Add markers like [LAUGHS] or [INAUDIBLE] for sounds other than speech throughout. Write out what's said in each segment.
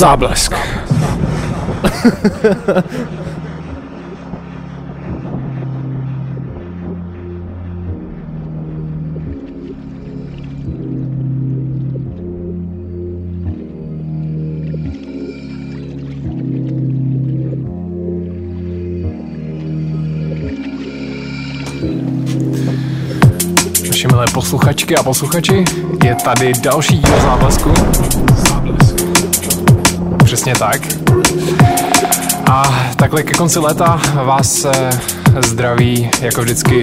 Záblesk. Naši milé posluchačky a posluchači, je tady další díl záblesku. Přesně tak. A takhle ke konci léta vás eh, zdraví jako vždycky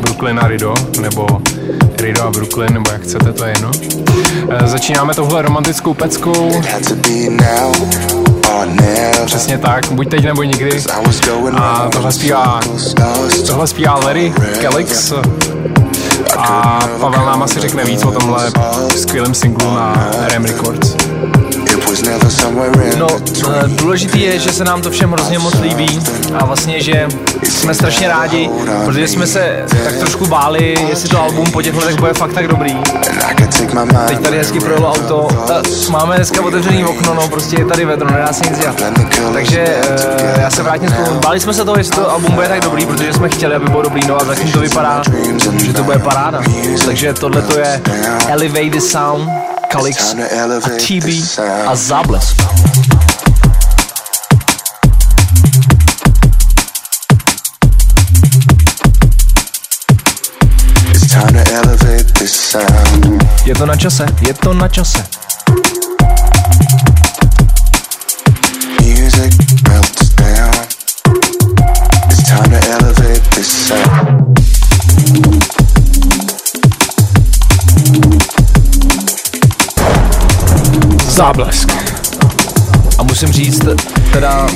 Brooklyn a Rido, nebo Rido a Brooklyn, nebo jak chcete, to je jedno. Eh, Začínáme touhle romantickou peckou, přesně tak, buď teď nebo nikdy. A tohle zpívá, tohle zpívá Larry Kelix a Pavel nám asi řekne víc o tomhle skvělém singlu na RM Records. No, eh, důležitý je, že se nám to všem hrozně moc líbí a vlastně, že jsme strašně rádi, protože jsme se tak trošku báli, jestli to album po těch letech bude fakt tak dobrý. Teď tady hezky projelo auto, máme dneska otevřený okno, no prostě je tady vedro, nedá se nic dělat. Takže eh, já se vrátím spolu. Báli jsme se toho, jestli to album bude tak dobrý, protože jsme chtěli, aby bylo dobrý, no a zatím to vypadá, že to bude paráda. Takže tohle to je Elevated Sound, Calix a TB a Záblesk. It's time to elevate this sound. Je to na čase, je to na čase. Music Záblesk. A musím říct teda,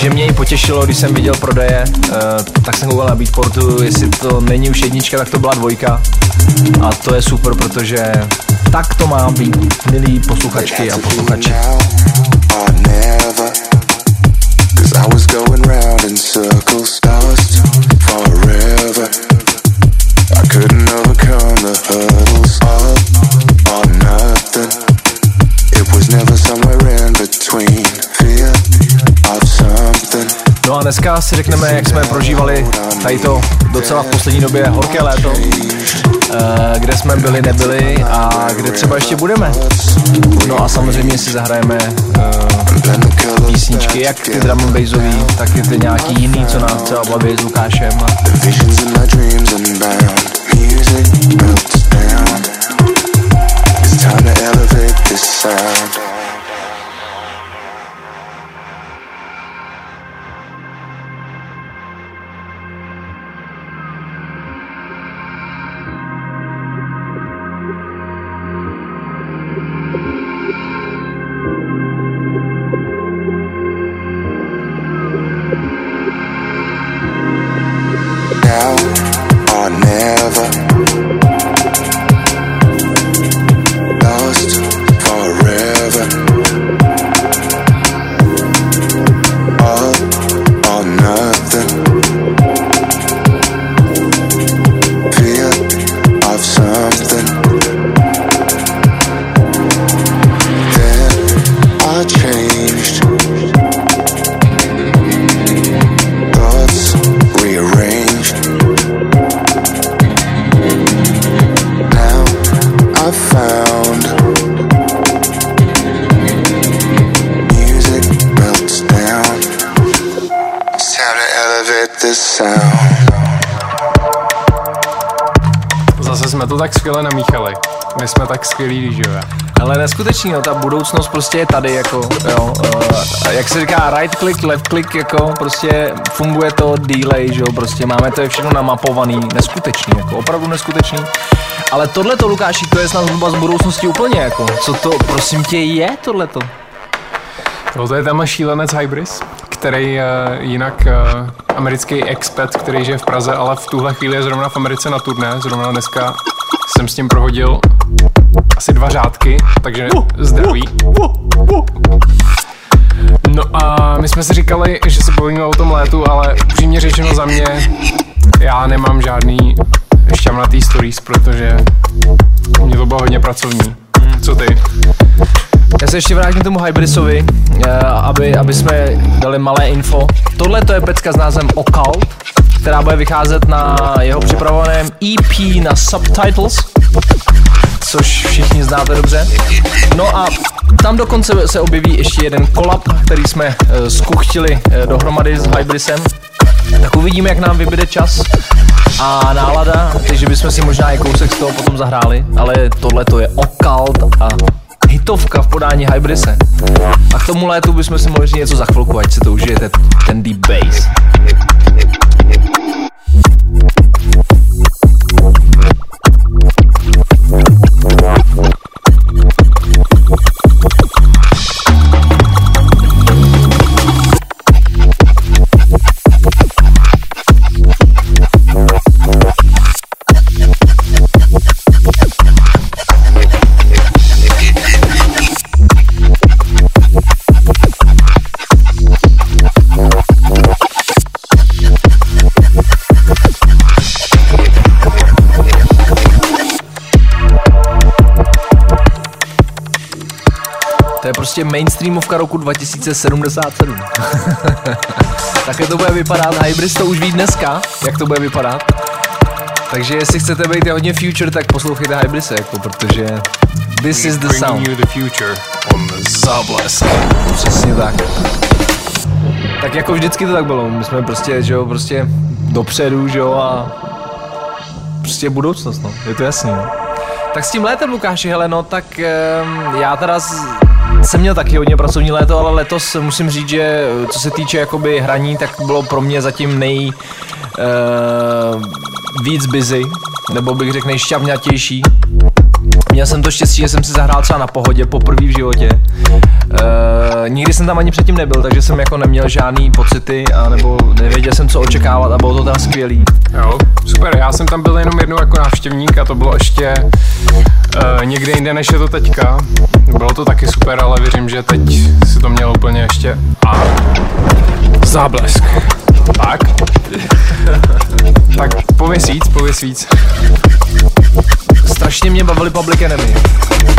že mě i potěšilo, když jsem viděl prodeje, eh, tak jsem koukal na Beatportu, jestli to není už jednička, tak to byla dvojka. A to je super, protože tak to má být, milí posluchačky a posluchači. Now or never. Cause I was going round in circles, dneska si řekneme, jak jsme prožívali tady to docela v poslední době horké léto, eh, kde jsme byli, nebyli a kde třeba ještě budeme. No a samozřejmě si zahrajeme eh, písničky, jak ty drum bassový, tak i ty nějaký jiný, co nás třeba baví s Lukášem. Music tak skvělí, že jo? Ale neskutečný, no, ta budoucnost prostě je tady, jako, jo, uh, jak se říká, right click, left click, jako, prostě funguje to delay, že jo, prostě máme to je všechno namapovaný, neskutečný, jako, opravdu neskutečný. Ale tohle to, Lukáši, to je snad hudba z budoucnosti úplně, jako, co to, prosím tě, je tohleto? No, to je tenhle šílenec Hybris, který uh, jinak uh, americký expat, který žije v Praze, ale v tuhle chvíli je zrovna v Americe na turné. Zrovna dneska jsem s tím prohodil asi dva řádky, takže zdraví. No a my jsme si říkali, že se bavíme o tom létu, ale upřímně řečeno za mě, já nemám žádný šťavnatý stories, protože mě to bylo hodně pracovní. Co ty? Já se ještě vrátím k tomu Hybrisovi, eh, aby, aby jsme dali malé info. Tohle to je pecka s názvem Occult, která bude vycházet na jeho připravovaném EP na Subtitles, což všichni znáte dobře. No a tam dokonce se objeví ještě jeden kolab, který jsme uh, skuchtili uh, dohromady s Hybrisem. Tak uvidíme, jak nám vybude čas a nálada, takže bychom si možná i kousek z toho potom zahráli, ale tohle to je Occult a hitovka v podání Hybrise. A k tomu létu bychom si mohli něco za chvilku, ať se to užijete, ten deep bass. Je prostě mainstreamovka roku 2077. [LAUGHS] Takhle to bude vypadat, Hybris to už ví dneska, jak to bude vypadat. Takže jestli chcete být hodně future, tak poslouchejte Hybrise, jako, protože this is the sound. you the future on Záblesk. Přesně tak. Tak jako vždycky to tak bylo, my jsme prostě, že jo, prostě dopředu, že jo, a prostě budoucnost, no, je to jasný, no. Tak s tím létem, Lukáši, hele, no, tak um, já teda z, jsem měl taky hodně pracovní léto, ale letos musím říct, že co se týče jakoby hraní, tak bylo pro mě zatím nej uh, víc busy, nebo bych řekl nejšťavňatější. Měl jsem to štěstí, že jsem si zahrál třeba na pohodě poprvé v životě. Uh, nikdy jsem tam ani předtím nebyl, takže jsem jako neměl žádný pocity, a nebo nevěděl jsem, co očekávat a bylo to tam skvělý. Jo, super, já jsem tam byl jenom jednou jako návštěvník a to bylo ještě uh, někde jinde, než je to teďka. Bylo to taky super, ale věřím, že teď si to mělo úplně ještě a záblesk. Tak. tak pověs víc, pověs víc. Strašně mě bavili Public Enemy.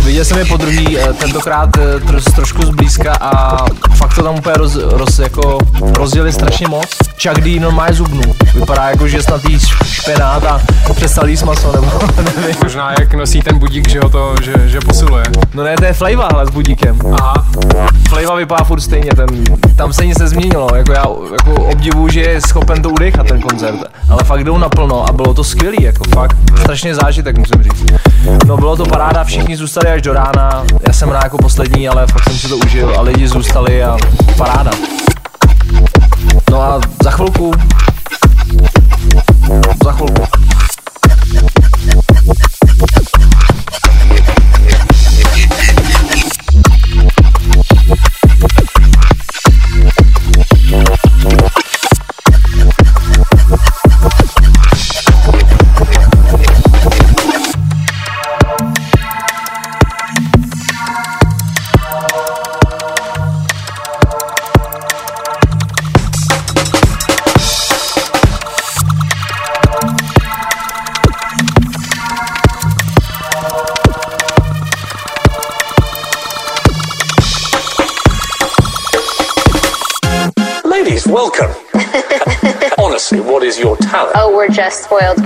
Viděl jsem je po druhý, eh, tentokrát eh, tro, trošku zblízka a fakt to tam úplně roz, roz, jako rozdělili strašně moc. Chuck D normálně zubnu. Vypadá jako, že snad jí špenát a přestal jíst maso, nebo [LAUGHS] nevím. Možná jak nosí ten budík, že ho to, že, že posiluje. No ne, to je Flava, ale s budíkem. Aha. Flava vypadá furt stejně, ten, tam se nic nezměnilo, jako já jako obdivu, že je schopen to udechat ten koncert, ale fakt jdou naplno a bylo to skvělý, jako fakt, strašně zážitek musím říct. No bylo to paráda, všichni zůstali až do rána, já jsem rád jako poslední, ale fakt jsem si to užil a lidi zůstali a paráda. No a za chvilku, za chvilku.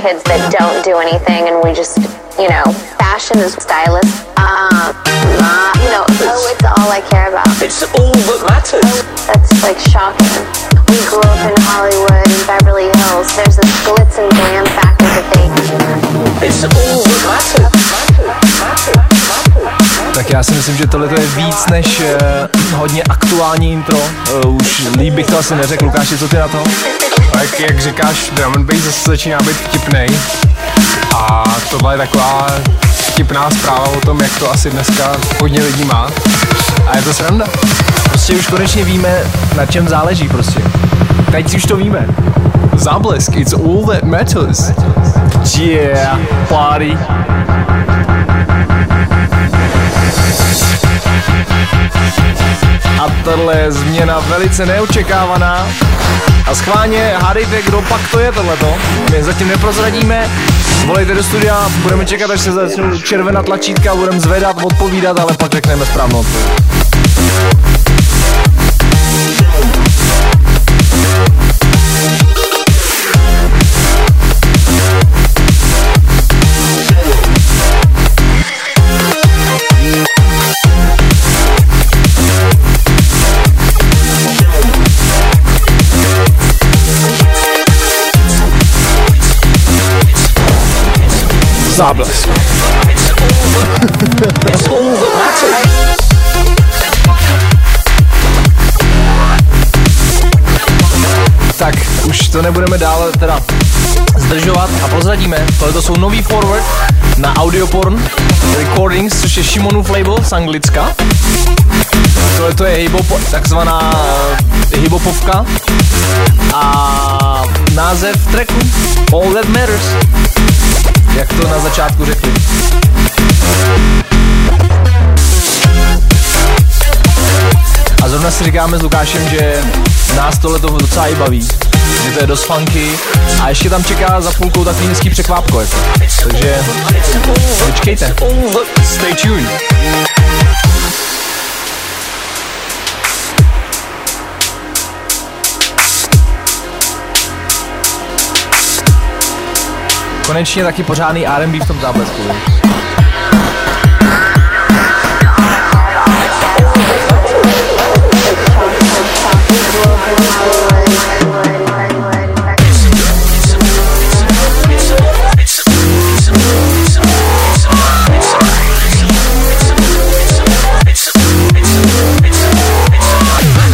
Kids that don't do anything and we just, you know, fashion is stylist. Um, uh, you know, oh, it's all I care about. It's all that matters. That's like shocking. We grew Tak já si myslím, že tohle je víc než uh, hodně aktuální intro. Uh, už líp bych to asi neřekl. Lukáši, co ty na to? Tak jak říkáš, drum and bass zase začíná být vtipnej. A tohle je taková vtipná zpráva o tom, jak to asi dneska hodně lidí má. A je to sranda. Prostě už konečně víme, na čem záleží prostě. Teď už to víme. Záblesk, it's all that matters. Yeah, party. Tohle je změna velice neočekávaná. A schválně hádejte, kdo pak to je tohleto. My zatím neprozradíme. Volejte do studia, budeme čekat, až se začnou červená tlačítka, budeme zvedat, odpovídat, ale pak řekneme správnou odpověď. Záblesk. Tak, už to nebudeme dále teda zdržovat a prozradíme. Tohle to jsou nový forward na Audioporn Recordings, což je Šimonův label z Anglicka. Tohle to je takzvaná uh, hibopovka a název tracku All That Matters, jak to na začátku řekli. A zrovna si říkáme s Lukášem, že nás tohle toho docela i baví. Že to je dost funky a ještě tam čeká za půlkou takový hezký překvápko. Takže vyčkejte. Stay tuned. Konečně taky pořádný R&B v tom záblesku.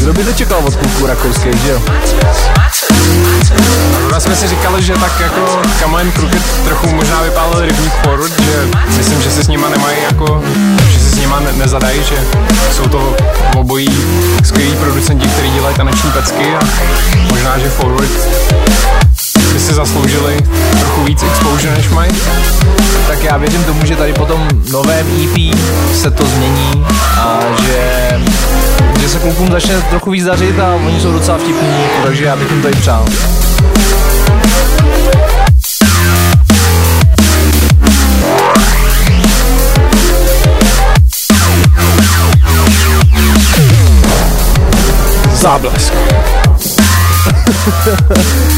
Kdo by to čekal od kluků rakouských, že jo? Jsme si říkali, že tak jako Kamen Crooked trochu možná vypálil rybník forward, že myslím, že si s nima nemají jako, že si s nima ne- nezadají, že jsou to obojí skvělí producenti, kteří dělají taneční pecky a možná, že forward by si zasloužili trochu víc exposure, než mají. Tak já věřím tomu, že tady po tom novém EP se to změní a že, že se klukům začne trochu víc dařit a oni jsou docela vtipní, takže já bych jim i přál. Záblesk. [LAUGHS]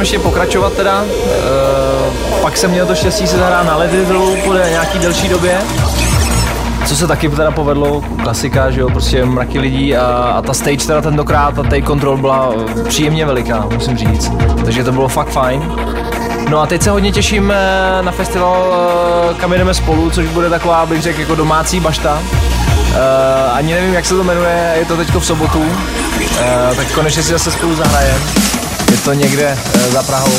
můžeme ještě pokračovat teda. E, pak jsem měl to štěstí se zahrát na Ledy Drill po nějaký delší době. Co se taky teda povedlo, klasika, že jo, prostě mraky lidí a, a ta stage teda tentokrát, ta take control byla příjemně veliká, musím říct. Takže to bylo fakt fajn. No a teď se hodně těším na festival, eh, kam jdeme spolu, což bude taková, bych řekl, jako domácí bašta. Uh, ani nevím, jak se to jmenuje, je to teďko v sobotu, uh, tak konečně si zase spolu zahrajem. Je to někde uh, za Prahou.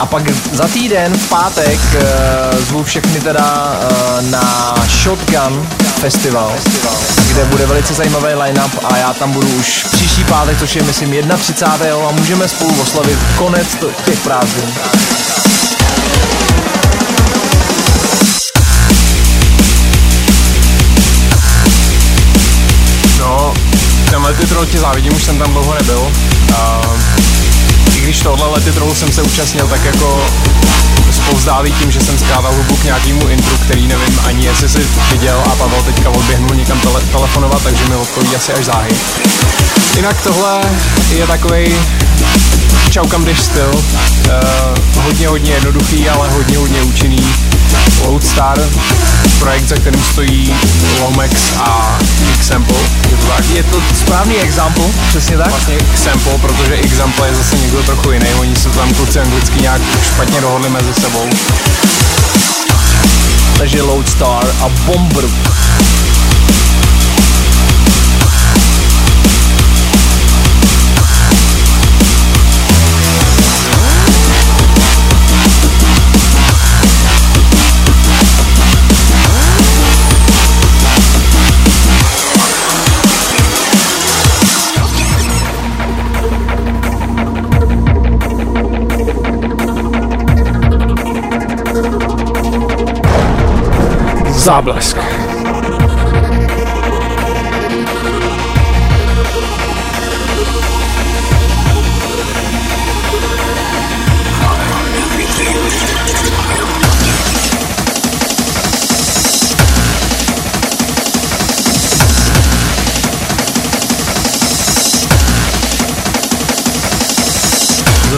A pak za týden, v pátek, uh, zvu všechny teda uh, na Shotgun Festival, kde bude velice zajímavý line-up a já tam budu už příští pátek, což je myslím 31. a můžeme spolu oslavit konec těch prázdnin. No, ten lety troll ti závidím, už jsem tam dlouho nebyl. I když tohle lety troll jsem se účastnil tak jako spouzdálý tím, že jsem skládal hudbu k nějakému intru, který nevím ani jestli si viděl a Pavel teďka odběhnul někam tele- telefonovat, takže mi odpoví asi až záhy. Jinak tohle je takový čau kam jdeš styl. Uh, hodně, hodně jednoduchý, ale hodně, hodně účinný. Loadstar, projekt, za kterým stojí Lomex a Xample. Je to tak? Je to správný example, přesně tak? Vlastně Xample, protože Example je zase někdo trochu jiný. Oni se tam kluci anglicky nějak špatně dohodli mezi sebou. Takže Loadstar a Bomber. Záblesk.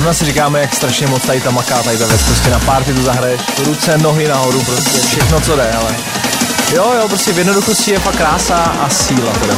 Zrovna si říkáme, jak strašně moc tady ta maká, tady ta věc, prostě na party tu zahraješ, ruce, nohy nahoru, prostě všechno, co jde, ale jo, jo, prostě v jednoduchosti je fakt krása a síla teda.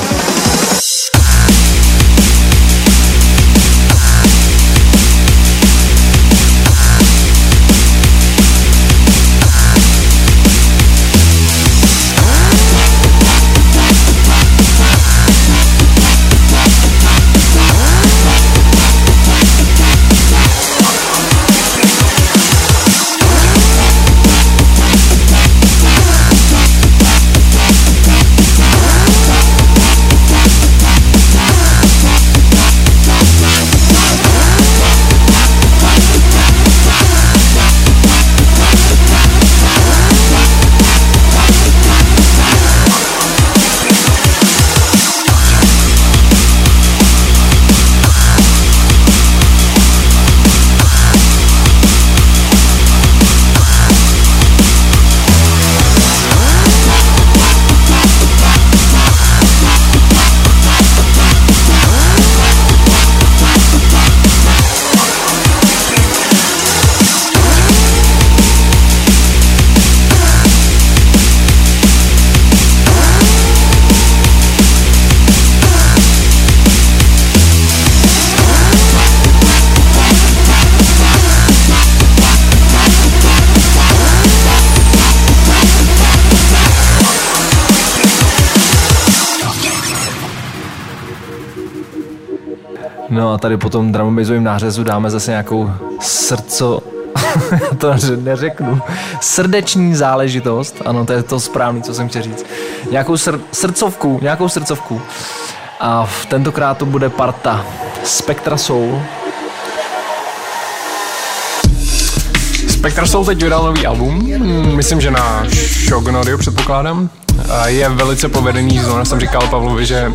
A tady po tom dramamizovém nářezu dáme zase nějakou srdco... [LAUGHS] to neřeknu. Srdeční záležitost. Ano, to je to správný, co jsem chtěl říct. Nějakou sr- srdcovku, nějakou srdcovku. A v tentokrát to bude parta Spectra Soul. Spectra Soul teď vydal nový album, mm, myslím, že na Shogun Audio předpokládám. Je velice povedený, znovu jsem říkal Pavlovi, že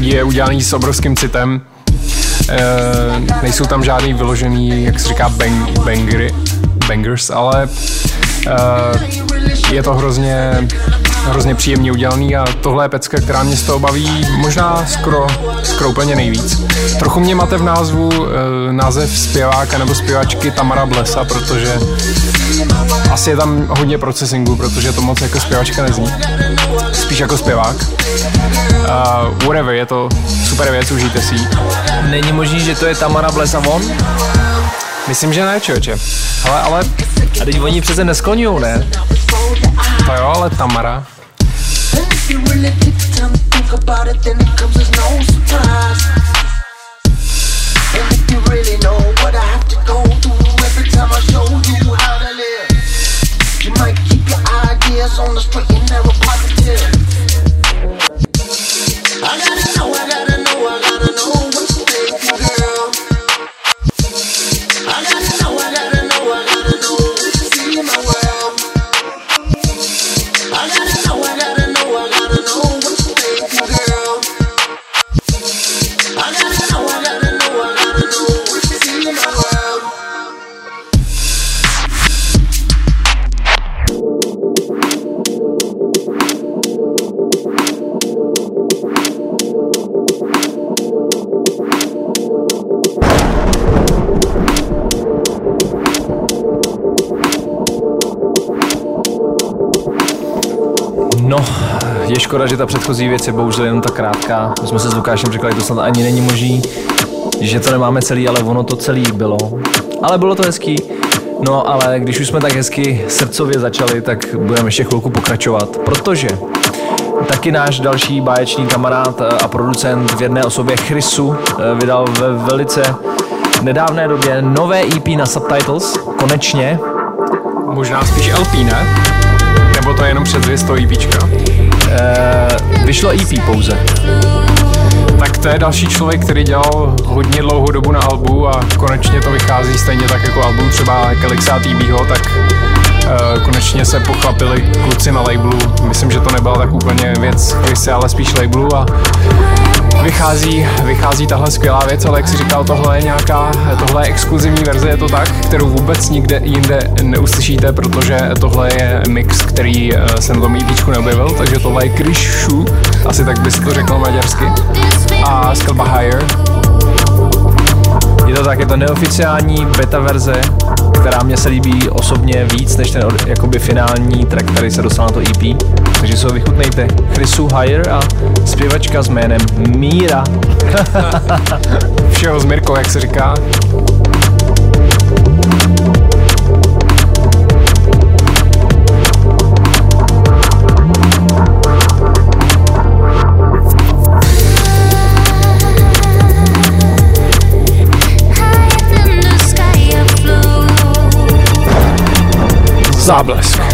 je udělaný s obrovským citem. E, nejsou tam žádný vyložený, jak se říká, bang, bangery, bangers, ale e, je to hrozně, hrozně příjemně udělaný a tohle je pecka, která mě z toho baví možná skoro, skoro úplně nejvíc. Trochu mě máte v názvu e, název zpěváka nebo zpěvačky Tamara Blesa, protože asi je tam hodně procesingu, protože to moc jako zpěvačka nezní. Spíš jako zpěvák. Uh, whatever, je to super věc, užijte si ji. Není možný, že to je Tamara Blesa von? Myslím, že ne, člověče. Ale, ale, A teď oni přece neskloňujou, ne? to jo, ale Tamara. Škoda, že ta předchozí věc je bohužel jenom tak krátká. My jsme se s Lukášem že to snad ani není možný, že to nemáme celý, ale ono to celý bylo. Ale bylo to hezký. No, ale když už jsme tak hezky srdcově začali, tak budeme ještě chvilku pokračovat, protože taky náš další báječný kamarád a producent v jedné osobě Chrisu eh, vydal ve velice nedávné době nové EP na Subtitles, konečně, Možná spíš LP, ne? Nebo to je jenom předzvěst toho EPčka? Eh, vyšlo EP pouze. Tak to je další člověk, který dělal hodně dlouhou dobu na albu a konečně to vychází stejně tak jako album třeba Kelixá TBho, tak Eh, konečně se pochlapili kluci na labelu. Myslím, že to nebyla tak úplně věc Chrissy, ale spíš labelu a vychází, vychází tahle skvělá věc, ale jak si říkal, tohle je nějaká, tohle je exkluzivní verze, je to tak, kterou vůbec nikde jinde neuslyšíte, protože tohle je mix, který eh, jsem na tom EPčku neobjevil, takže tohle je Shu, asi tak bys to řekl maďarsky, a skladba Higher. Je to tak, je to neoficiální beta verze, která mě se líbí osobně víc než ten jakoby finální track, který se dostal na to EP. Takže si ho vychutnejte. Chrisu Higher a zpěvačka s jménem Míra. [LAUGHS] Všeho z Mirkou, jak se říká. Záblesk.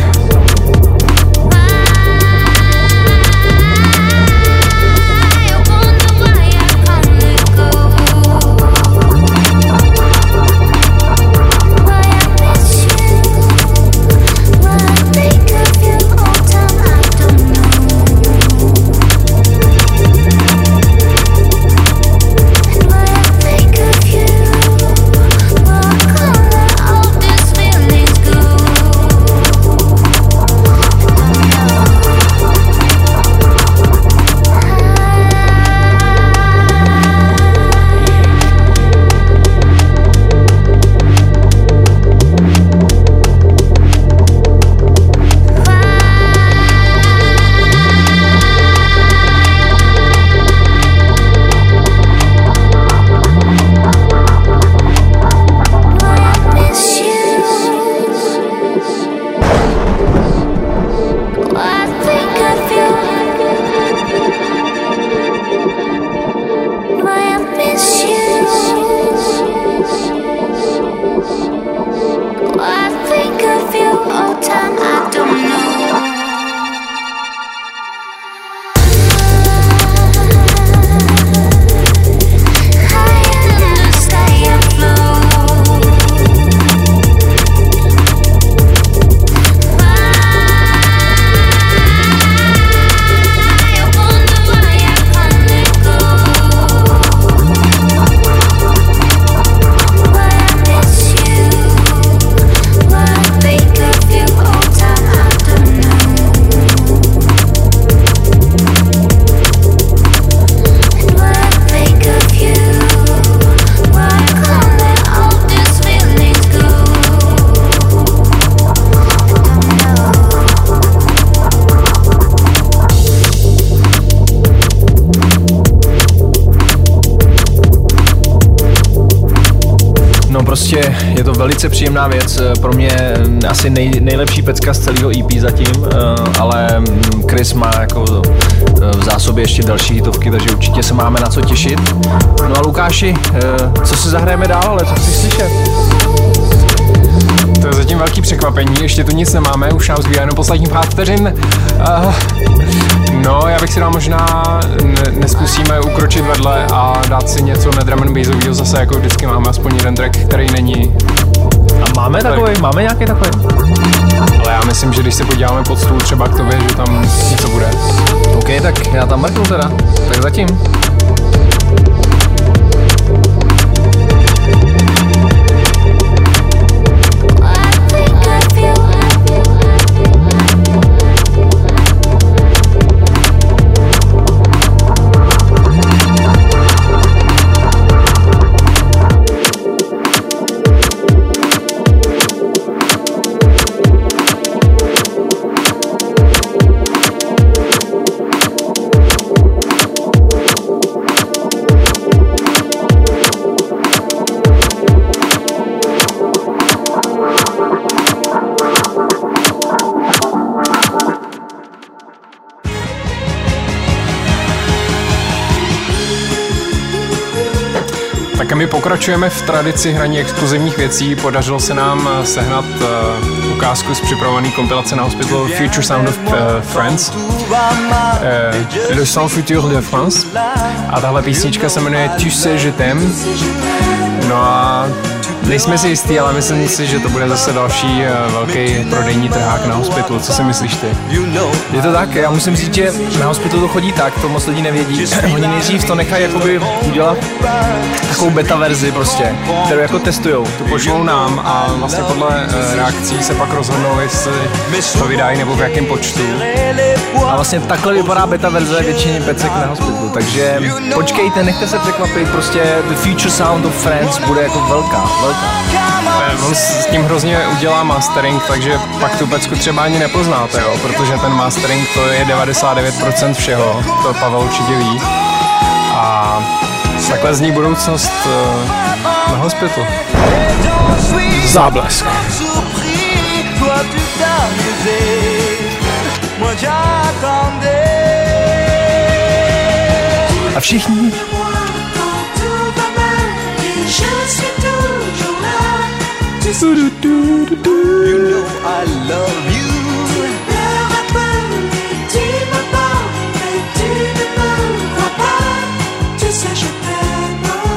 Velice příjemná věc, eh, pro mě eh, asi nej, nejlepší pecka z celého EP zatím, eh, ale mm, Chris má jako v zásobě ještě další hitovky, takže určitě se máme na co těšit. No a Lukáši, co si zahrajeme dál, ale co chceš slyšet? To je zatím velký překvapení, ještě tu nic nemáme, už nám zbývá jenom poslední pár vteřin. Uh, no, já bych si dal možná, ne, neskusíme ukročit vedle a dát si něco nedrum and zase, jako vždycky máme aspoň jeden track, který není a máme takový, máme nějaký takový? Ale já myslím, že když se podíváme pod stůl třeba k tobě, že tam něco bude. OK, tak já tam mrknu teda. Tak zatím. My pokračujeme v tradici hraní exkluzivních věcí. Podařilo se nám eh, sehnat uh, ukázku z připravované kompilace na hospitalu Future Sound of uh, France. Uh, Le Son Futur de France. A tahle písnička se jmenuje Tu sais je t'aime. No a Nejsme si jistí, ale myslím si, že to bude zase další eh, velký prodejní trhák na hospitu. Co si myslíš ty? Je to tak, já musím říct, že na hospital to chodí tak, to moc lidí nevědí. Oni nejdřív to nechají jakoby udělat takovou beta verzi prostě, kterou jako testujou. Tu pošlou nám a vlastně podle eh, reakcí se pak rozhodnou, jestli to vydají nebo v jakém počtu. A vlastně takhle vypadá beta verze většiny pecek na hospitalu, takže počkejte, nechte se překvapit, prostě The Future Sound of Friends bude jako velká, velká. Eh, On s tím hrozně udělá mastering, takže pak tu pecku třeba ani nepoznáte, jo, protože ten mastering to je 99% všeho, to Pavel určitě ví. A takhle zní budoucnost eh, na hospitu. Záblesk. A všichni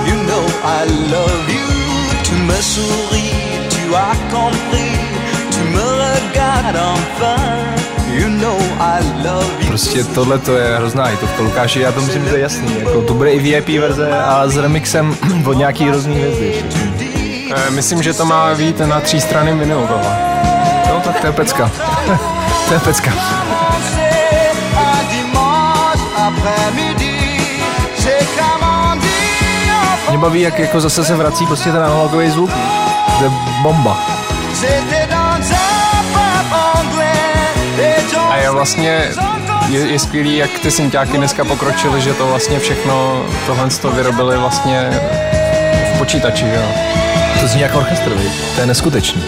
You know I love you. Tu me souris, tu as compris. Tu me regardes enfin. You know I love you. Prostě tohle to je hrozná hitovka, Lukáši, já to myslím, že to je jasný. Jako, to bude i VIP verze a s remixem [CLEARS THROAT] od nějaký hrozný hvězdy. Eh, Myslím, že to má být na tří strany tohle. No tak to je pecka. [LAUGHS] to je pecka. Mě baví, jak jako zase se vrací prostě ten analogový zvuk. To je bomba. A je vlastně je, je skvělý, jak ty synťáky dneska pokročily, že to vlastně všechno, tohle to vyrobili vlastně v počítači, že jo. To zní jako orchestr, viď? To je neskutečný.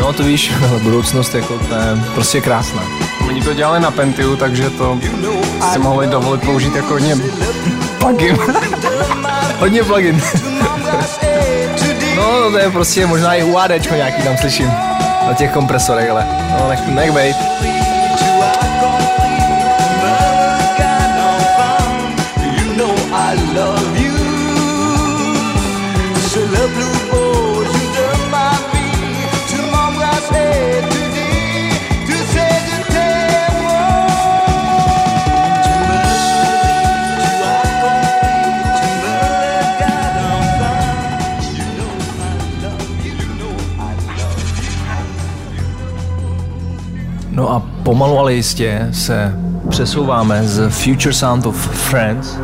No to víš, ale [LAUGHS] budoucnost jako to je prostě krásná. Oni to dělali na Pentiu, takže to si mohli dovolit použít jako hodně [LAUGHS] plugin. [LAUGHS] Hodně plugin. no to je prostě možná i UADčko nějaký tam slyším. Na těch kompresorech, ale no nech, nech bejt. Ale jistě se přesouváme z Future Sound of Friends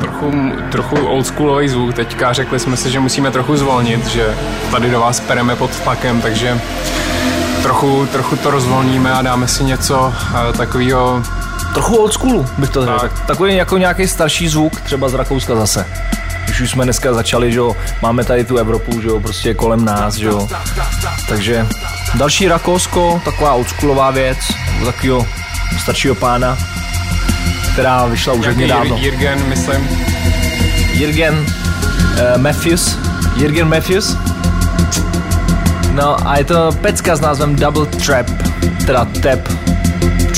Trochu, trochu oldschoolový zvuk teďka, řekli jsme si, že musíme trochu zvolnit, že tady do vás pereme pod tlakem, takže trochu, trochu to rozvolníme a dáme si něco uh, takového Trochu old schoolu bych to řekl. Tak. Tak. Takový jako nějaký starší zvuk, třeba z Rakouska zase. Když už jsme dneska začali, že jo, máme tady tu Evropu, že jo, prostě kolem nás, že jo. Takže další Rakousko, taková oldschoolová věc, takového staršího pána, která vyšla už hodně dávno. Jir- Jirgen, myslím. Jirgen uh, Matthews. Jirgen Matthews. No a je to pecka s názvem Double Trap, teda Tap.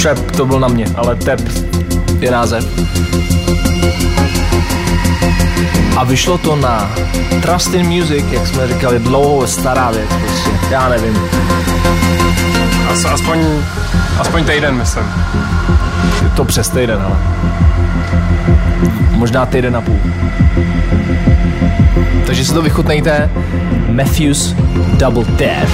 Trap to byl na mě, ale Tap je název. A vyšlo to na Trust in Music, jak jsme říkali, dlouho stará věc prostě, já nevím. As, aspoň, aspoň týden, myslím. Je to přes týden, ale. Možná týden a půl. Takže si to vychutnejte. Matthews Double Tap.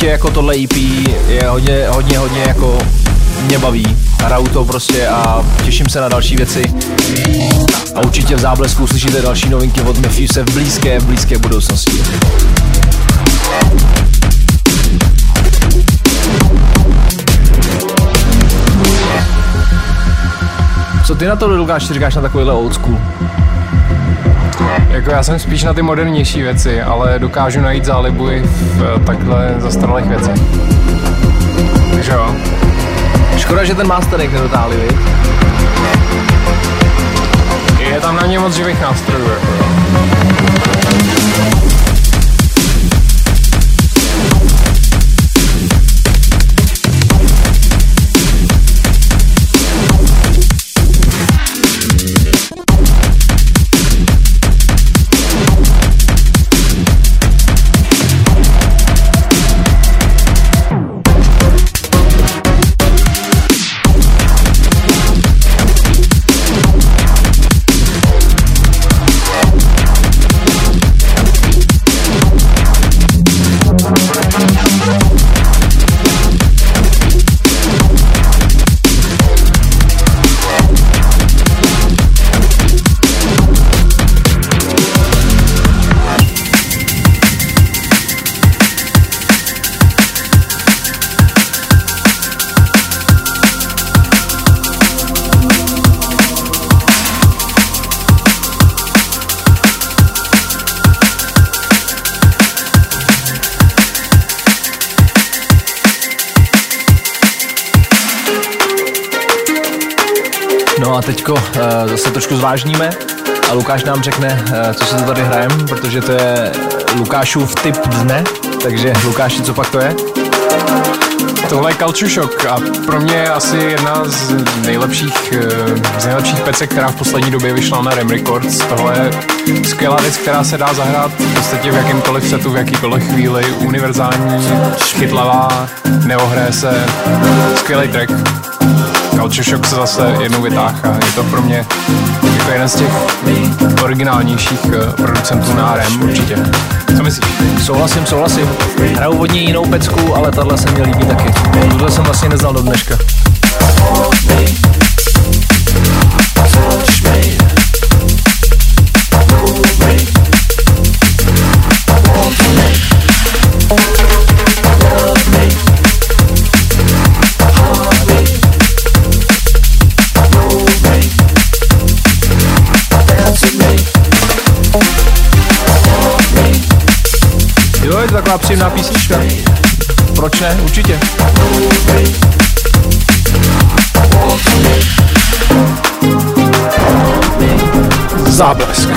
Určitě jako tohle EP je hodně, hodně, hodně jako mě baví. Hraju to prostě a těším se na další věci. A určitě v záblesku uslyšíte další novinky od Matthewse v blízké, v blízké budoucnosti. Co ty na to, Lukáš, říkáš na takovýhle old school? Jako já jsem spíš na ty modernější věci, ale dokážu najít zálibu i v eh, takhle zastaralých věcech. Takže jo. Škoda, že ten masterek nedotáhli? Je tam na ně moc živých nástrojů, jako zvážníme a Lukáš nám řekne, uh, co se to tady hrajem, protože to je Lukášův tip dne, takže Lukáši, co pak to je? Tohle je Shock a pro mě je asi jedna z nejlepších, eh, z nejlepších pecek, která v poslední době vyšla na Rem Records. Tohle je skvělá věc, která se dá zahrát v podstatě v jakémkoliv setu, v jakýkoliv chvíli, univerzální, chytlavá, neohraje se, skvělý track. Shock se zase jednou vytáhl a je to pro mě jako jeden z těch originálnějších eh, producentů na RM určitě. Co myslíš? Souhlasím, souhlasím. Hraju vodně jinou pecku, ale tahle se mi líbí taky. Tuhle jsem vlastně neznal do dneška. Taková příjemná písnička. Proč ne? Určitě. Záblesk.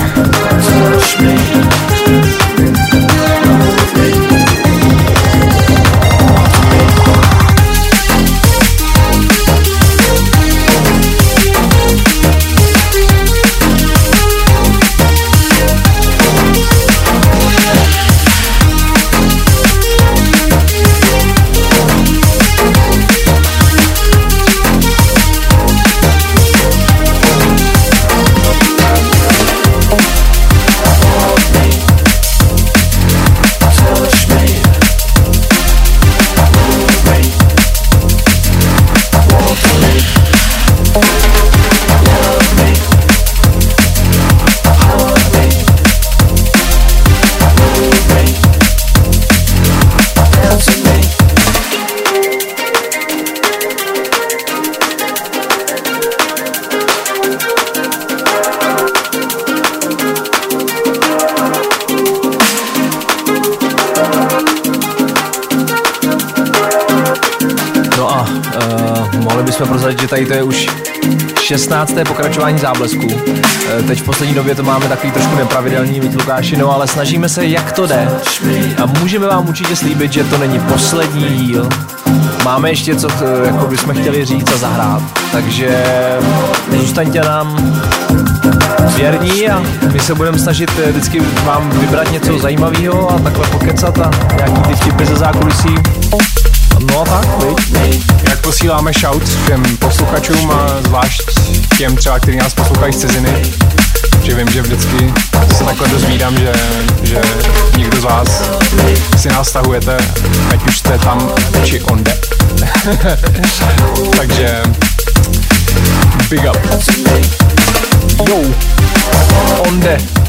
16. pokračování záblesku. Uh, teď v poslední době to máme takový trošku nepravidelný, víc Lukáši, no ale snažíme se, jak to jde. A můžeme vám určitě slíbit, že to není poslední díl. Máme ještě co, t- jako bychom chtěli říct a zahrát. Takže zůstaňte nám věrní a my se budeme snažit eh, vždycky vám vybrat něco zajímavého a takhle pokecat a nějaký ty vtipy ze zákulisí. No a tak, viď? Posíláme shout všem posluchačům a zvlášť těm třeba, kteří nás poslouchají z ciziny, že vím, že vždycky se takhle dozvídám, že, že někdo z vás si nás stahujete, ať už jste tam či onde. [LAUGHS] Takže big up. Jo, onde.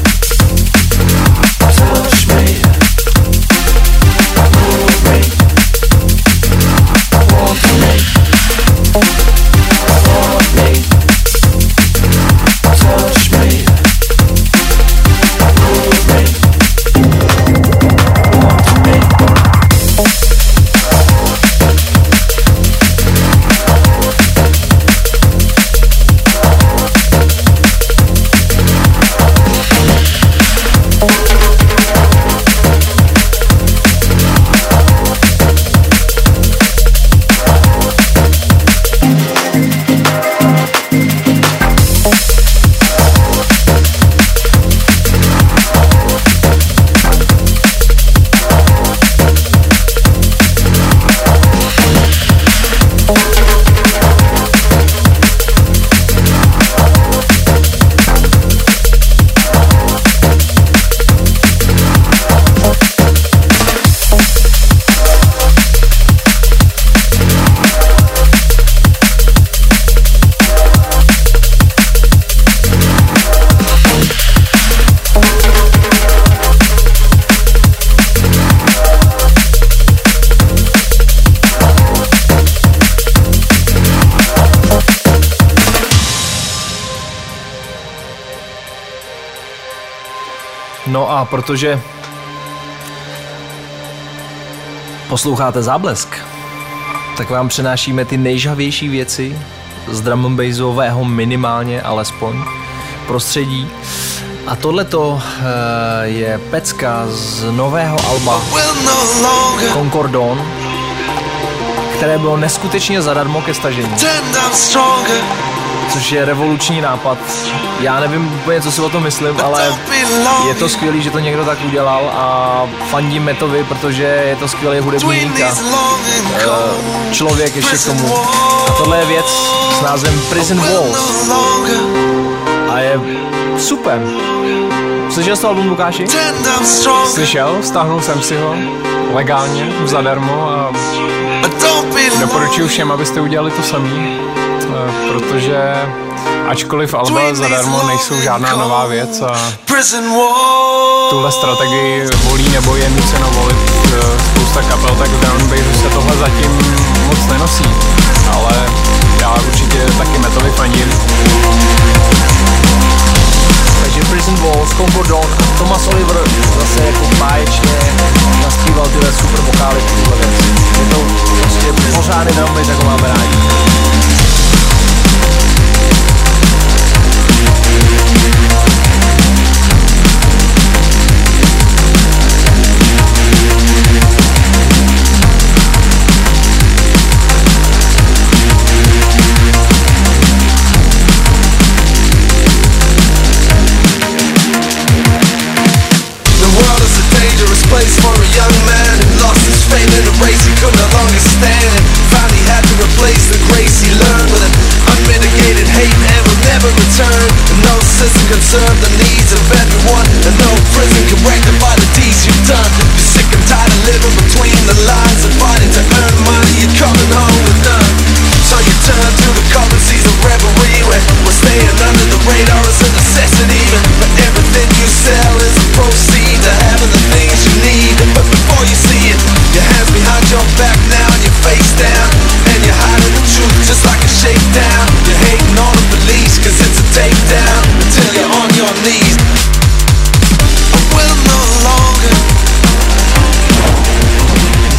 Protože posloucháte Záblesk, tak vám přenášíme ty nejžavější věci z drum and bassového minimálně alespoň prostředí. A tohleto eh, je pecka z nového alba Concordon, které bylo neskutečně zadarmo ke stažení, což je revoluční nápad. Já nevím úplně, co si o tom myslím, ale je to skvělý, že to někdo tak udělal a fandím Metovi, protože je to skvělý hudebník a eh, člověk ještě k tomu. A tohle je věc s názvem Prison Walls a je super. Slyšel jsi to album Lukáši? Slyšel, stáhnul jsem si ho legálně, zadarmo a doporučuji všem, abyste udělali to samý, protože ačkoliv alba zadarmo nejsou žádná nová věc a tuhle strategii volí nebo je nuceno volit eh, spousta kapel, tak v Down Bassu se tohle zatím moc nenosí, ale já určitě taky metovi fandím. Takže Prison Walls, Concordon a Thomas Oliver zase jako báječně naspíval tyhle super vokály v tuhle věc. Je to prostě pořádný drum bass, jako máme rádi.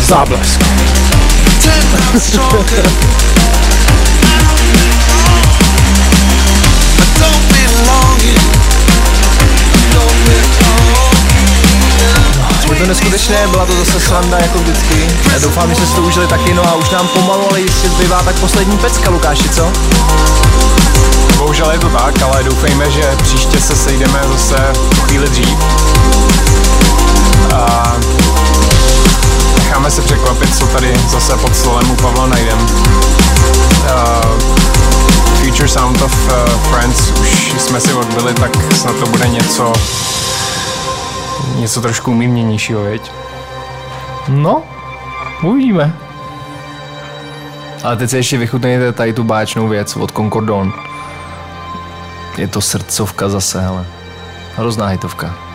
Belong Je to neskutečné, byla to zase sranda jako vždycky. Já doufám, že jste to užili taky, no a už nám pomalu, ale jistě zbývá tak poslední pecka, Lukáši, co? Bohužel je to tak, ale doufejme, že příště se sejdeme zase o chvíli dřív. A necháme se překvapit, co tady zase pod stolem u Pavla najdem. Uh, Future Sound of uh, Friends už jsme si odbyli, tak snad to bude něco něco trošku umírněnějšího, věď? No, uvidíme. Ale teď si ještě vychutnejte tady tu báječnou věc od Concordon. Je to srdcovka zase, ale hrozná hitovka.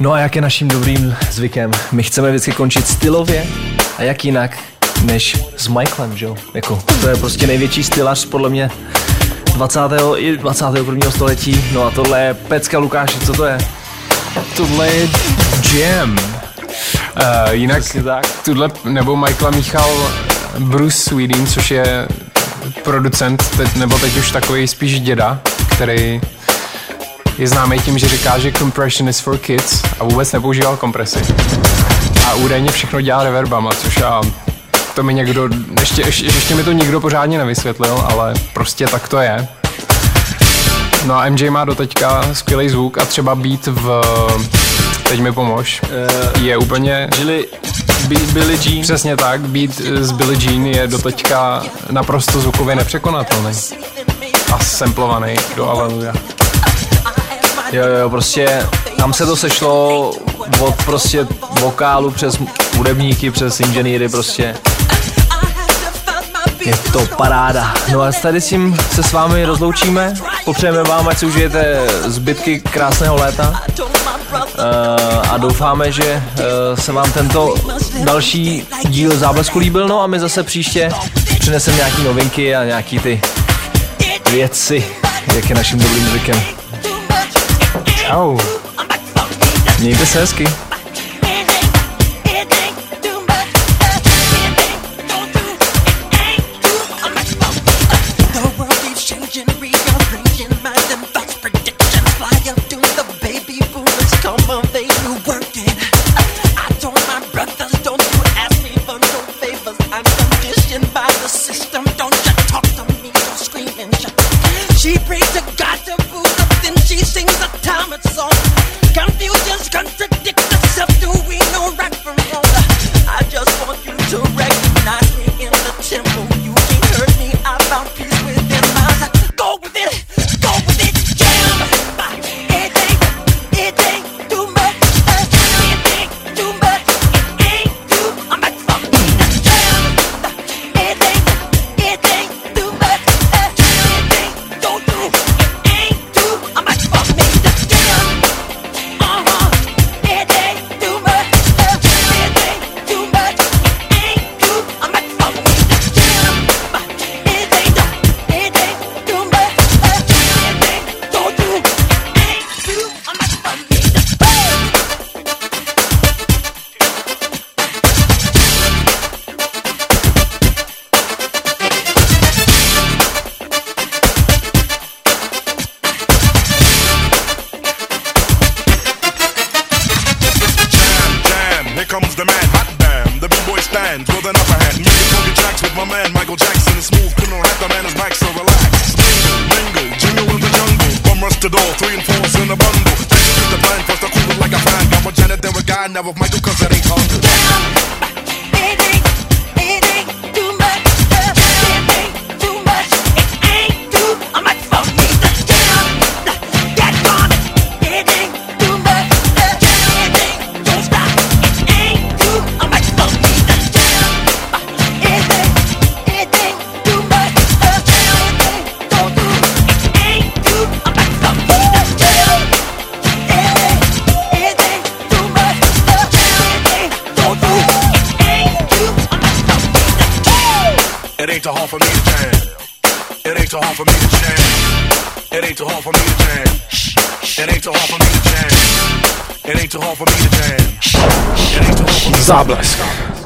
No a jak je naším dobrým zvykem, my chceme vždycky končit stylově a jak jinak, než s Michaelem, že jo? Jako, to je prostě největší stylař podle mě 20. i 21. století. No a tohle je pecka Lukáši, co to je? Tohle je Jam. Uh, jinak tak. tuhle, nebo Michaela míchal Bruce Sweden, což je producent, teď, nebo teď už takový spíš děda, který je známý tím, že říká, že compression is for kids a vůbec nepoužíval kompresy. A údajně všechno dělá reverbama, což já to mi někdo, ještě, ještě, ještě mi to nikdo pořádně nevysvětlil, ale prostě tak to je. No a MJ má doteďka skvělý zvuk a třeba být v... Teď mi pomož. Je úplně... Žili Billy Jean. Přesně tak, být z Billie Jean je doteďka naprosto zvukově nepřekonatelný. A samplovaný do Aleluja. Jo, jo, prostě tam se to sešlo od prostě vokálu přes hudebníky, přes inženýry prostě. Je to paráda. No a tady s tím se s vámi rozloučíme. Popřejeme vám, ať si užijete zbytky krásného léta. Uh, a doufáme, že uh, se vám tento další díl záblesku líbil. No a my zase příště přineseme nějaký novinky a nějaký ty věci, jak je naším dobrým zvykem. Čau. Mějte se hezky. Now with Michael, for me to jam. It ain't too hard for me to jam. It ain't too hard for me to jam. It ain't too hard for me to jam. It ain't too hard for me to Záblesk.